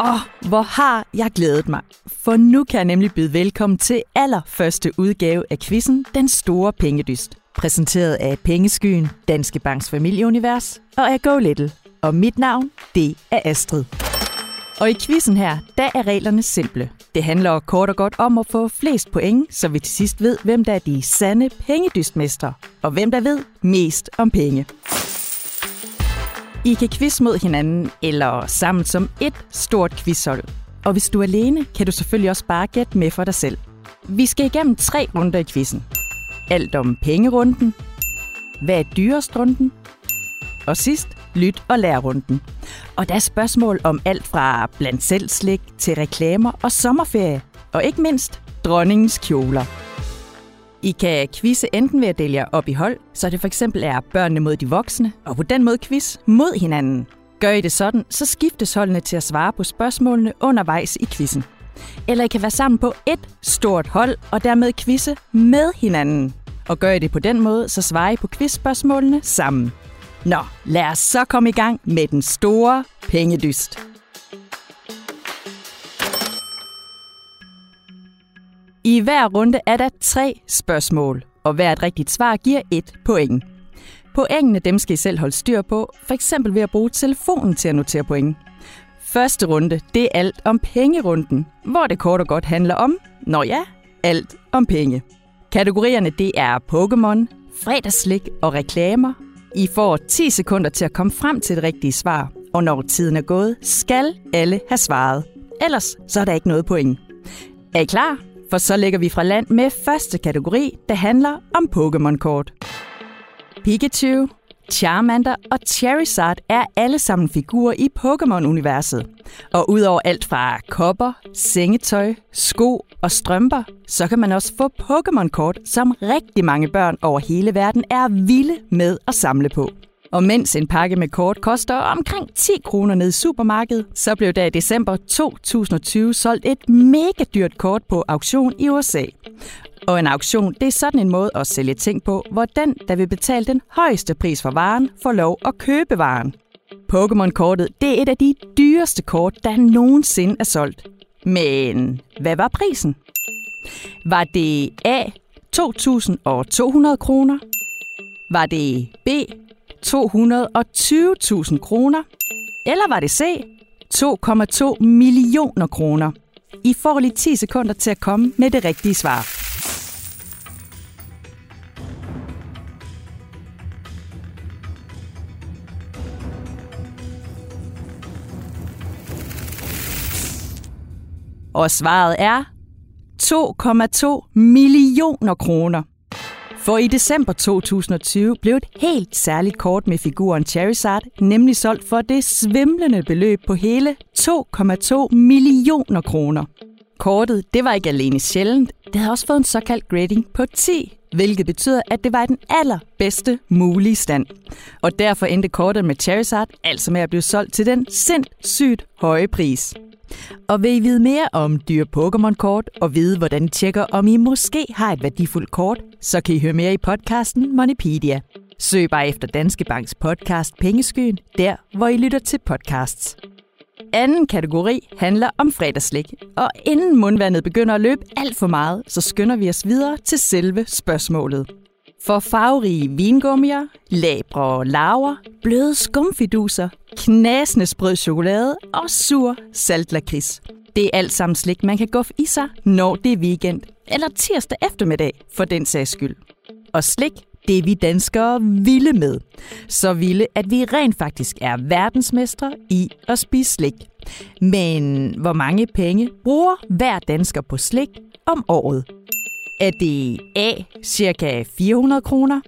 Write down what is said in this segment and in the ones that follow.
Åh, hvor har jeg glædet mig. For nu kan jeg nemlig byde velkommen til allerførste udgave af quizzen Den Store Pengedyst. Præsenteret af Pengeskyen, Danske Banks Familieunivers og af Go Little. Og mit navn, det er Astrid. Og i quizzen her, der er reglerne simple. Det handler kort og godt om at få flest point, så vi til sidst ved, hvem der er de sande pengedystmestre, og hvem der ved mest om penge. I kan quiz mod hinanden, eller sammen som et stort quizhold. Og hvis du er alene, kan du selvfølgelig også bare gætte med for dig selv. Vi skal igennem tre runder i quizzen. Alt om pengerunden, hvad er dyrest runden, og sidst lyt og lær runden. Og der er spørgsmål om alt fra blandt selv slik til reklamer og sommerferie, og ikke mindst dronningens kjoler. I kan quizze enten ved at dele jer op i hold, så det for eksempel er børnene mod de voksne, og på den måde quiz mod hinanden. Gør I det sådan, så skiftes holdene til at svare på spørgsmålene undervejs i quizzen. Eller I kan være sammen på et stort hold, og dermed quizze med hinanden. Og gør I det på den måde, så svarer I på quizspørgsmålene sammen. Nå, lad os så komme i gang med den store pengedyst. I hver runde er der tre spørgsmål, og hvert rigtigt svar giver et point. Poengene dem skal I selv holde styr på, for eksempel ved at bruge telefonen til at notere point. Første runde, det er alt om pengerunden, hvor det kort og godt handler om, når ja, alt om penge. Kategorierne det er Pokémon, fredagslik og reklamer. I får 10 sekunder til at komme frem til det rigtige svar, og når tiden er gået, skal alle have svaret. Ellers så er der ikke noget point. Er I klar? For så lægger vi fra land med første kategori, der handler om Pokémon-kort. Pikachu, Charmander og Charizard er alle sammen figurer i Pokémon-universet. Og udover alt fra kopper, sengetøj, sko og strømper, så kan man også få Pokémon-kort, som rigtig mange børn over hele verden er vilde med at samle på. Og mens en pakke med kort koster omkring 10 kroner ned i supermarkedet, så blev der i december 2020 solgt et mega dyrt kort på auktion i USA. Og en auktion, det er sådan en måde at sælge ting på, hvor den, der vil betale den højeste pris for varen, får lov at købe varen. Pokémon-kortet, det er et af de dyreste kort, der nogensinde er solgt. Men hvad var prisen? Var det A. 2.200 kroner? Var det B. 220.000 kroner? Eller var det C? 2,2 millioner kroner? I får lige 10 sekunder til at komme med det rigtige svar. Og svaret er 2,2 millioner kroner. For i december 2020 blev et helt særligt kort med figuren Charizard nemlig solgt for det svimlende beløb på hele 2,2 millioner kroner. Kortet det var ikke alene sjældent, det havde også fået en såkaldt grading på 10, hvilket betyder, at det var den allerbedste mulige stand. Og derfor endte kortet med Charizard altså med at blive solgt til den sindssygt høje pris. Og vil I vide mere om dyre Pokémon-kort og vide, hvordan I tjekker, om I måske har et værdifuldt kort, så kan I høre mere i podcasten Moneypedia. Søg bare efter Danske Banks podcast Pengeskyen, der hvor I lytter til podcasts. Anden kategori handler om fredagslik, og inden mundvandet begynder at løbe alt for meget, så skynder vi os videre til selve spørgsmålet. For farverige vingummier, labre laver, bløde skumfiduser, knasende sprød chokolade og sur saltlakrids. Det er alt sammen slik, man kan guffe i sig, når det er weekend, eller tirsdag eftermiddag, for den sags skyld. Og slik, det er vi danskere vilde med. Så vilde, at vi rent faktisk er verdensmestre i at spise slik. Men hvor mange penge bruger hver dansker på slik om året? Er det A, cirka 400 kroner?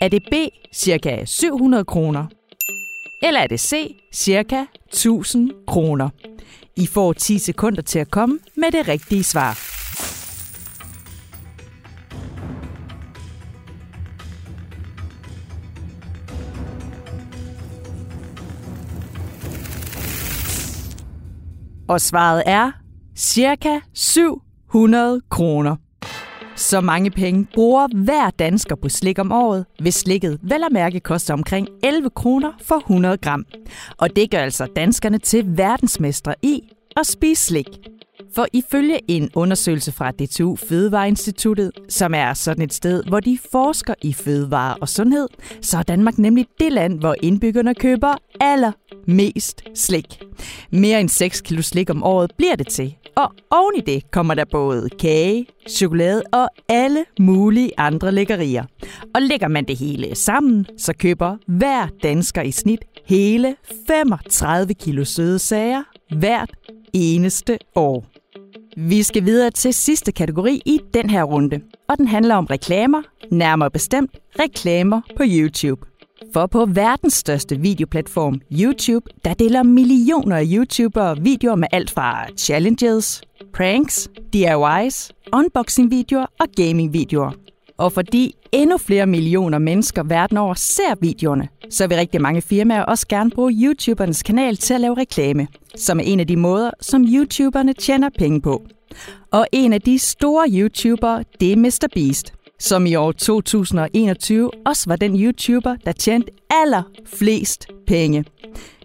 Er det B, cirka 700 kroner? Eller er det C, cirka 1000 kroner? I får 10 sekunder til at komme med det rigtige svar. Og svaret er cirka 700 kroner. Så mange penge bruger hver dansker på slik om året, hvis slikket vel at mærke koster omkring 11 kroner for 100 gram. Og det gør altså danskerne til verdensmestre i at spise slik. For ifølge en undersøgelse fra DTU Fødevareinstituttet, som er sådan et sted, hvor de forsker i fødevare og sundhed, så er Danmark nemlig det land, hvor indbyggerne køber allermest slik. Mere end 6 kilo slik om året bliver det til, og oven i det kommer der både kage, chokolade og alle mulige andre lækkerier. Og lægger man det hele sammen, så køber hver dansker i snit hele 35 kilo søde sager hvert eneste år. Vi skal videre til sidste kategori i den her runde, og den handler om reklamer, nærmere bestemt reklamer på YouTube. For på verdens største videoplatform, YouTube, der deler millioner af YouTubere videoer med alt fra challenges, pranks, DIYs, unboxing-videoer og gaming-videoer. Og fordi endnu flere millioner mennesker verden over ser videoerne, så vil rigtig mange firmaer også gerne bruge YouTubernes kanal til at lave reklame, som er en af de måder, som YouTuberne tjener penge på. Og en af de store YouTubere, det er MrBeast, som i år 2021 også var den YouTuber, der tjente allerflest penge.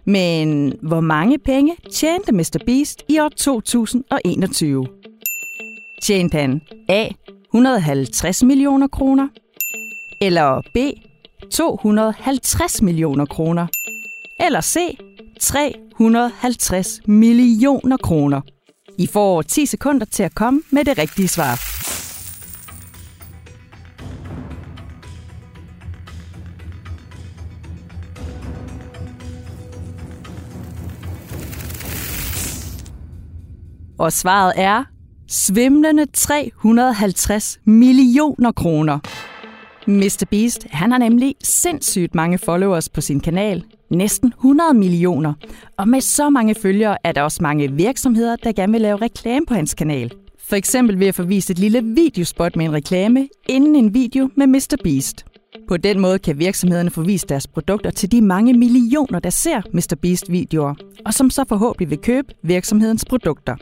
Men hvor mange penge tjente Mr. Beast i år 2021? Tjente han A. 150 millioner kroner, eller B. 250 millioner kroner, eller C. 350 millioner kroner. I får 10 sekunder til at komme med det rigtige svar. Og svaret er svimlende 350 millioner kroner. Mr. Beast, han har nemlig sindssygt mange followers på sin kanal. Næsten 100 millioner. Og med så mange følgere er der også mange virksomheder, der gerne vil lave reklame på hans kanal. For eksempel ved at få vist et lille videospot med en reklame inden en video med Mr. Beast. På den måde kan virksomhederne få vist deres produkter til de mange millioner, der ser Mr. Beast-videoer, og som så forhåbentlig vil købe virksomhedens produkter.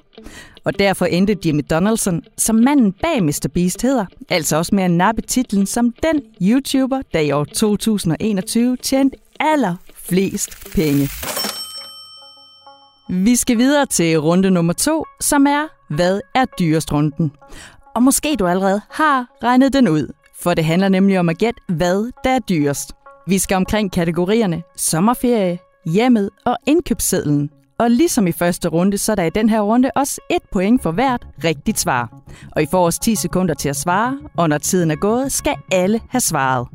Og derfor endte Jimmy Donaldson, som manden bag Mr. Beast hedder, altså også med at nappe titlen som den YouTuber, der i år 2021 tjente allerflest penge. Vi skal videre til runde nummer to, som er, hvad er dyrest runden? Og måske du allerede har regnet den ud, for det handler nemlig om at gætte, hvad der er dyrest. Vi skal omkring kategorierne sommerferie, hjemmet og indkøbssedlen. Og ligesom i første runde, så er der i den her runde også et point for hvert rigtigt svar. Og I får os 10 sekunder til at svare, og når tiden er gået, skal alle have svaret.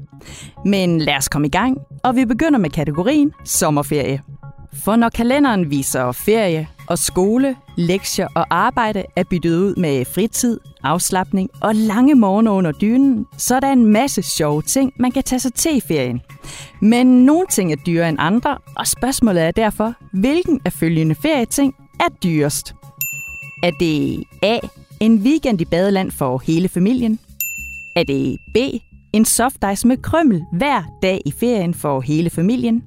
Men lad os komme i gang, og vi begynder med kategorien sommerferie. For når kalenderen viser ferie og skole, lektier og arbejde er byttet ud med fritid, afslappning og lange morgener under dynen, så er der en masse sjove ting, man kan tage sig til i ferien. Men nogle ting er dyrere end andre, og spørgsmålet er derfor, hvilken af følgende ferieting er dyrest? Er det A. En weekend i badeland for hele familien? Er det B. En soft ice med krømmel hver dag i ferien for hele familien?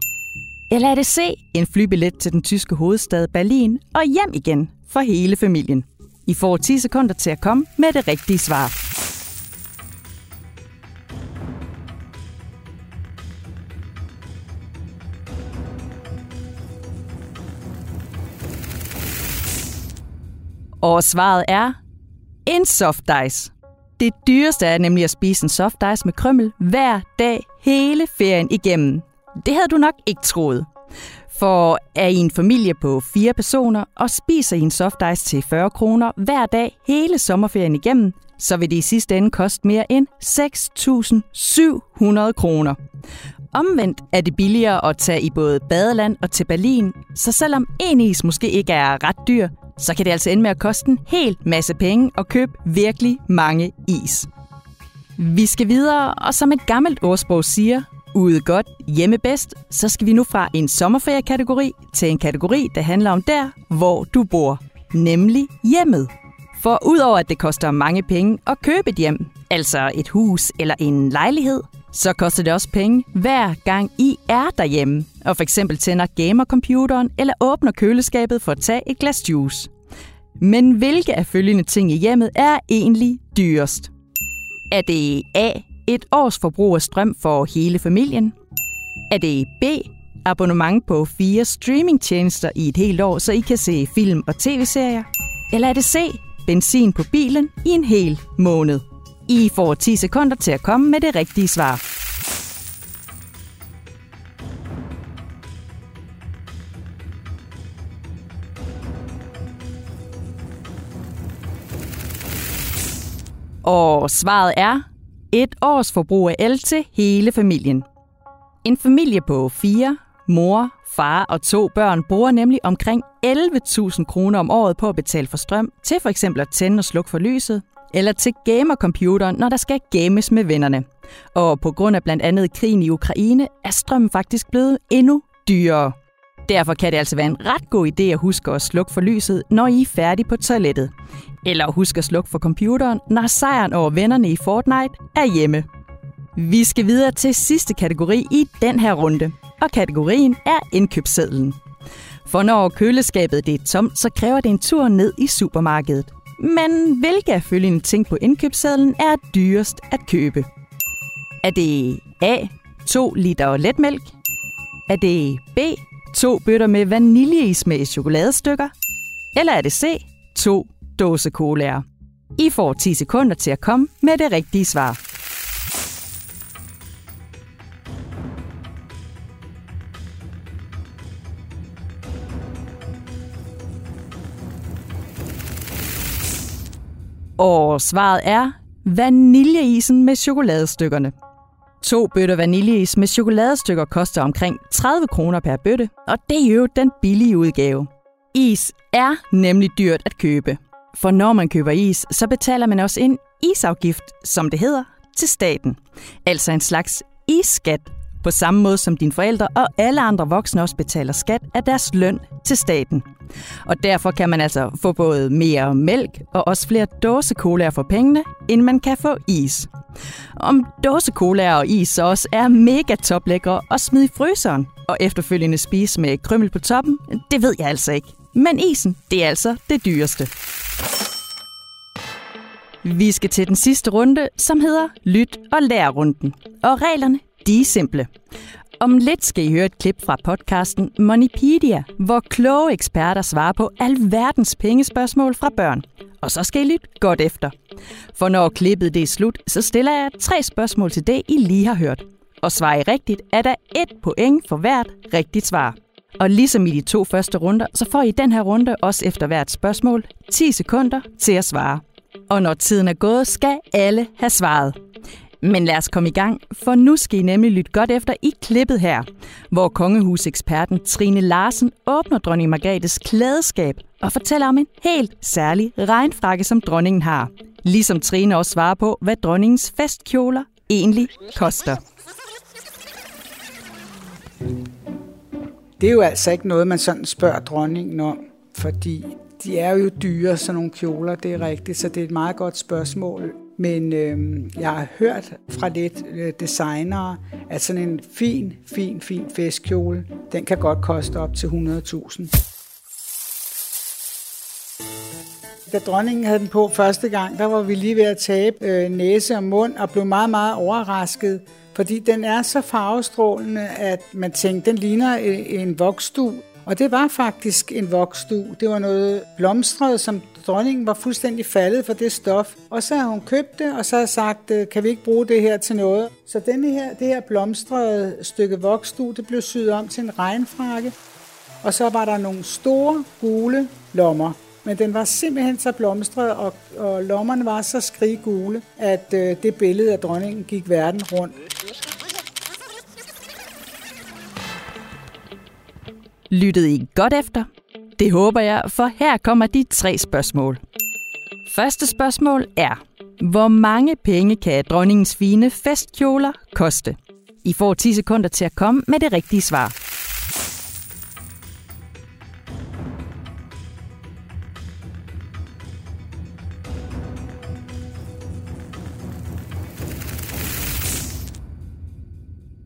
Eller er det se En flybillet til den tyske hovedstad Berlin og hjem igen for hele familien? I får 10 sekunder til at komme med det rigtige svar. Og svaret er en soft ice. Det dyreste er nemlig at spise en soft ice med krømmel hver dag hele ferien igennem. Det havde du nok ikke troet. For er I en familie på fire personer og spiser I en soft ice til 40 kroner hver dag hele sommerferien igennem, så vil det i sidste ende koste mere end 6.700 kroner. Omvendt er det billigere at tage i både badeland og til Berlin, så selvom en is måske ikke er ret dyr, så kan det altså ende med at koste en hel masse penge at købe virkelig mange is. Vi skal videre, og som et gammelt ordsprog siger, Ude godt, hjemme bedst, så skal vi nu fra en sommerferiekategori til en kategori, der handler om der, hvor du bor, nemlig hjemmet. For udover at det koster mange penge at købe et hjem, altså et hus eller en lejlighed, så koster det også penge hver gang I er derhjemme, og for eksempel tænder gamercomputeren eller åbner køleskabet for at tage et glas juice. Men hvilke af følgende ting i hjemmet er egentlig dyrest? Er det A. Et års forbrug af strøm for hele familien? Er det B. Abonnement på fire streamingtjenester i et helt år, så I kan se film og tv-serier? Eller er det C. Benzin på bilen i en hel måned? I får 10 sekunder til at komme med det rigtige svar. Og svaret er et års forbrug af el til hele familien. En familie på fire, mor, far og to børn bruger nemlig omkring 11.000 kroner om året på at betale for strøm til for eksempel at tænde og slukke for lyset, eller til gamercomputeren, når der skal games med vennerne. Og på grund af blandt andet krigen i Ukraine, er strømmen faktisk blevet endnu dyrere. Derfor kan det altså være en ret god idé at huske at slukke for lyset, når I er færdige på toilettet. Eller husk at slukke for computeren, når sejren over vennerne i Fortnite er hjemme. Vi skal videre til sidste kategori i den her runde, og kategorien er indkøbssedlen. For når køleskabet det er tomt, så kræver det en tur ned i supermarkedet. Men hvilke af følgende ting på indkøbssedlen er dyrest at købe? Er det A. 2 liter letmælk? Er det B. To bøtter med vaniljeis med chokoladestykker? Eller er det C. To dåse colaer? I får 10 sekunder til at komme med det rigtige svar. Og svaret er vaniljeisen med chokoladestykkerne. To bøtter vaniljeis med chokoladestykker koster omkring 30 kroner per bøtte, og det er jo den billige udgave. Is er nemlig dyrt at købe. For når man køber is, så betaler man også en isafgift, som det hedder, til staten. Altså en slags isskat, på samme måde som dine forældre og alle andre voksne også betaler skat af deres løn til staten. Og derfor kan man altså få både mere mælk og også flere dåsekolaer for pengene, end man kan få is. Om dåsekolaer og is også er mega toplækre og smide i fryseren og efterfølgende spise med krymmel på toppen, det ved jeg altså ikke. Men isen, det er altså det dyreste. Vi skal til den sidste runde, som hedder Lyt og lær-runden. Og reglerne, de er simple. Om lidt skal I høre et klip fra podcasten Moneypedia, hvor kloge eksperter svarer på alverdens pengespørgsmål fra børn. Og så skal I lytte godt efter. For når klippet det er slut, så stiller jeg tre spørgsmål til det, I lige har hørt. Og svarer I rigtigt, er der et point for hvert rigtigt svar. Og ligesom i de to første runder, så får I den her runde også efter hvert spørgsmål 10 sekunder til at svare. Og når tiden er gået, skal alle have svaret. Men lad os komme i gang, for nu skal I nemlig lytte godt efter i klippet her, hvor kongehuseksperten Trine Larsen åbner dronning Margrethes klædeskab og fortæller om en helt særlig regnfrakke, som dronningen har. Ligesom Trine også svarer på, hvad dronningens festkjoler egentlig koster. Det er jo altså ikke noget, man sådan spørger dronningen om, fordi de er jo dyre, sådan nogle kjoler, det er rigtigt, så det er et meget godt spørgsmål. Men øh, jeg har hørt fra lidt øh, designere, at sådan en fin, fin, fin festkjole, den kan godt koste op til 100.000. Da dronningen havde den på første gang, der var vi lige ved at tabe øh, næse og mund og blev meget, meget overrasket, fordi den er så farvestrålende, at man tænkte, den ligner øh, en voksdu. Og det var faktisk en voksdu. Det var noget blomstret, som dronningen var fuldstændig faldet for det stof. Og så har hun købt det, og så har sagt, øh, kan vi ikke bruge det her til noget? Så denne her, det her blomstrede stykke voksdu, det blev syet om til en regnfrakke. Og så var der nogle store gule lommer. Men den var simpelthen så blomstret, og, og lommerne var så skriggule, at øh, det billede af dronningen gik verden rundt. Lyttede I godt efter? Det håber jeg, for her kommer de tre spørgsmål. Første spørgsmål er, hvor mange penge kan dronningens fine festkjoler koste? I får 10 sekunder til at komme med det rigtige svar.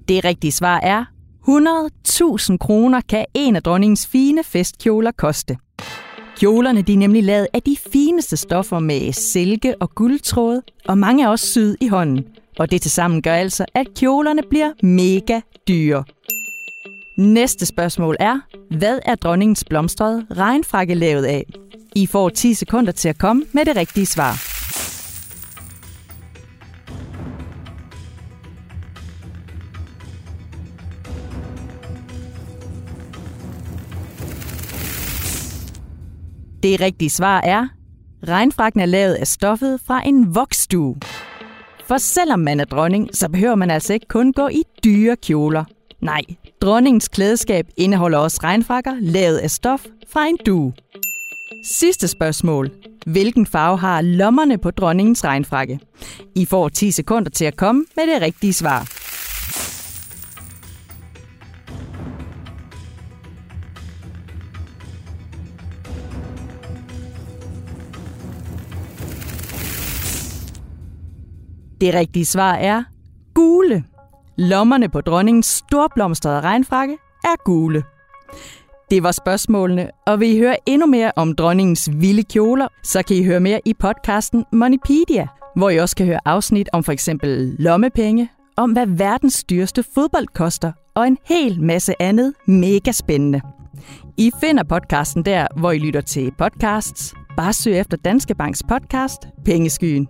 Det rigtige svar er 100.000 kroner kan en af dronningens fine festkjoler koste. Kjolerne de er nemlig lavet af de fineste stoffer med silke og guldtråd, og mange er også syet i hånden. Og det til sammen gør altså, at kjolerne bliver mega dyre. Næste spørgsmål er, hvad er dronningens blomstrede regnfrakke lavet af? I får 10 sekunder til at komme med det rigtige svar. Det rigtige svar er, regnfrakken er lavet af stoffet fra en voksstue. For selvom man er dronning, så behøver man altså ikke kun gå i dyre kjoler. Nej, dronningens klædeskab indeholder også regnfrakker lavet af stof fra en due. Sidste spørgsmål. Hvilken farve har lommerne på dronningens regnfrakke? I får 10 sekunder til at komme med det rigtige svar. Det rigtige svar er gule. Lommerne på dronningens storblomstrede regnfrakke er gule. Det var spørgsmålene, og vil I høre endnu mere om dronningens vilde kjoler, så kan I høre mere i podcasten Moneypedia, hvor I også kan høre afsnit om for eksempel lommepenge, om hvad verdens dyreste fodbold koster, og en hel masse andet mega spændende. I finder podcasten der, hvor I lytter til podcasts. Bare søg efter Danske Banks podcast Pengeskyen.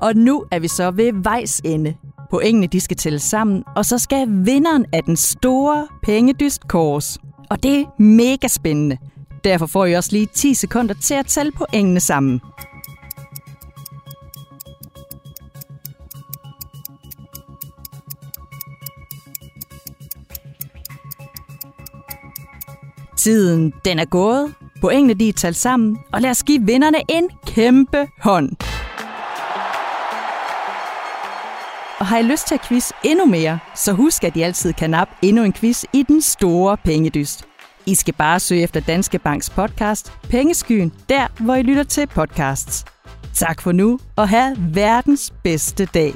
Og nu er vi så ved vejs ende. Poengene de skal tælles sammen, og så skal vinderen af den store pengedyst kors. Og det er mega spændende. Derfor får I også lige 10 sekunder til at tælle poengene sammen. Tiden den er gået. Poengene de er talt sammen, og lad os give vinderne en kæmpe hånd. Og har I lyst til at quiz endnu mere, så husk, at I altid kan nappe endnu en quiz i den store pengedyst. I skal bare søge efter Danske Banks podcast Pengeskyen, der hvor I lytter til podcasts. Tak for nu, og have verdens bedste dag.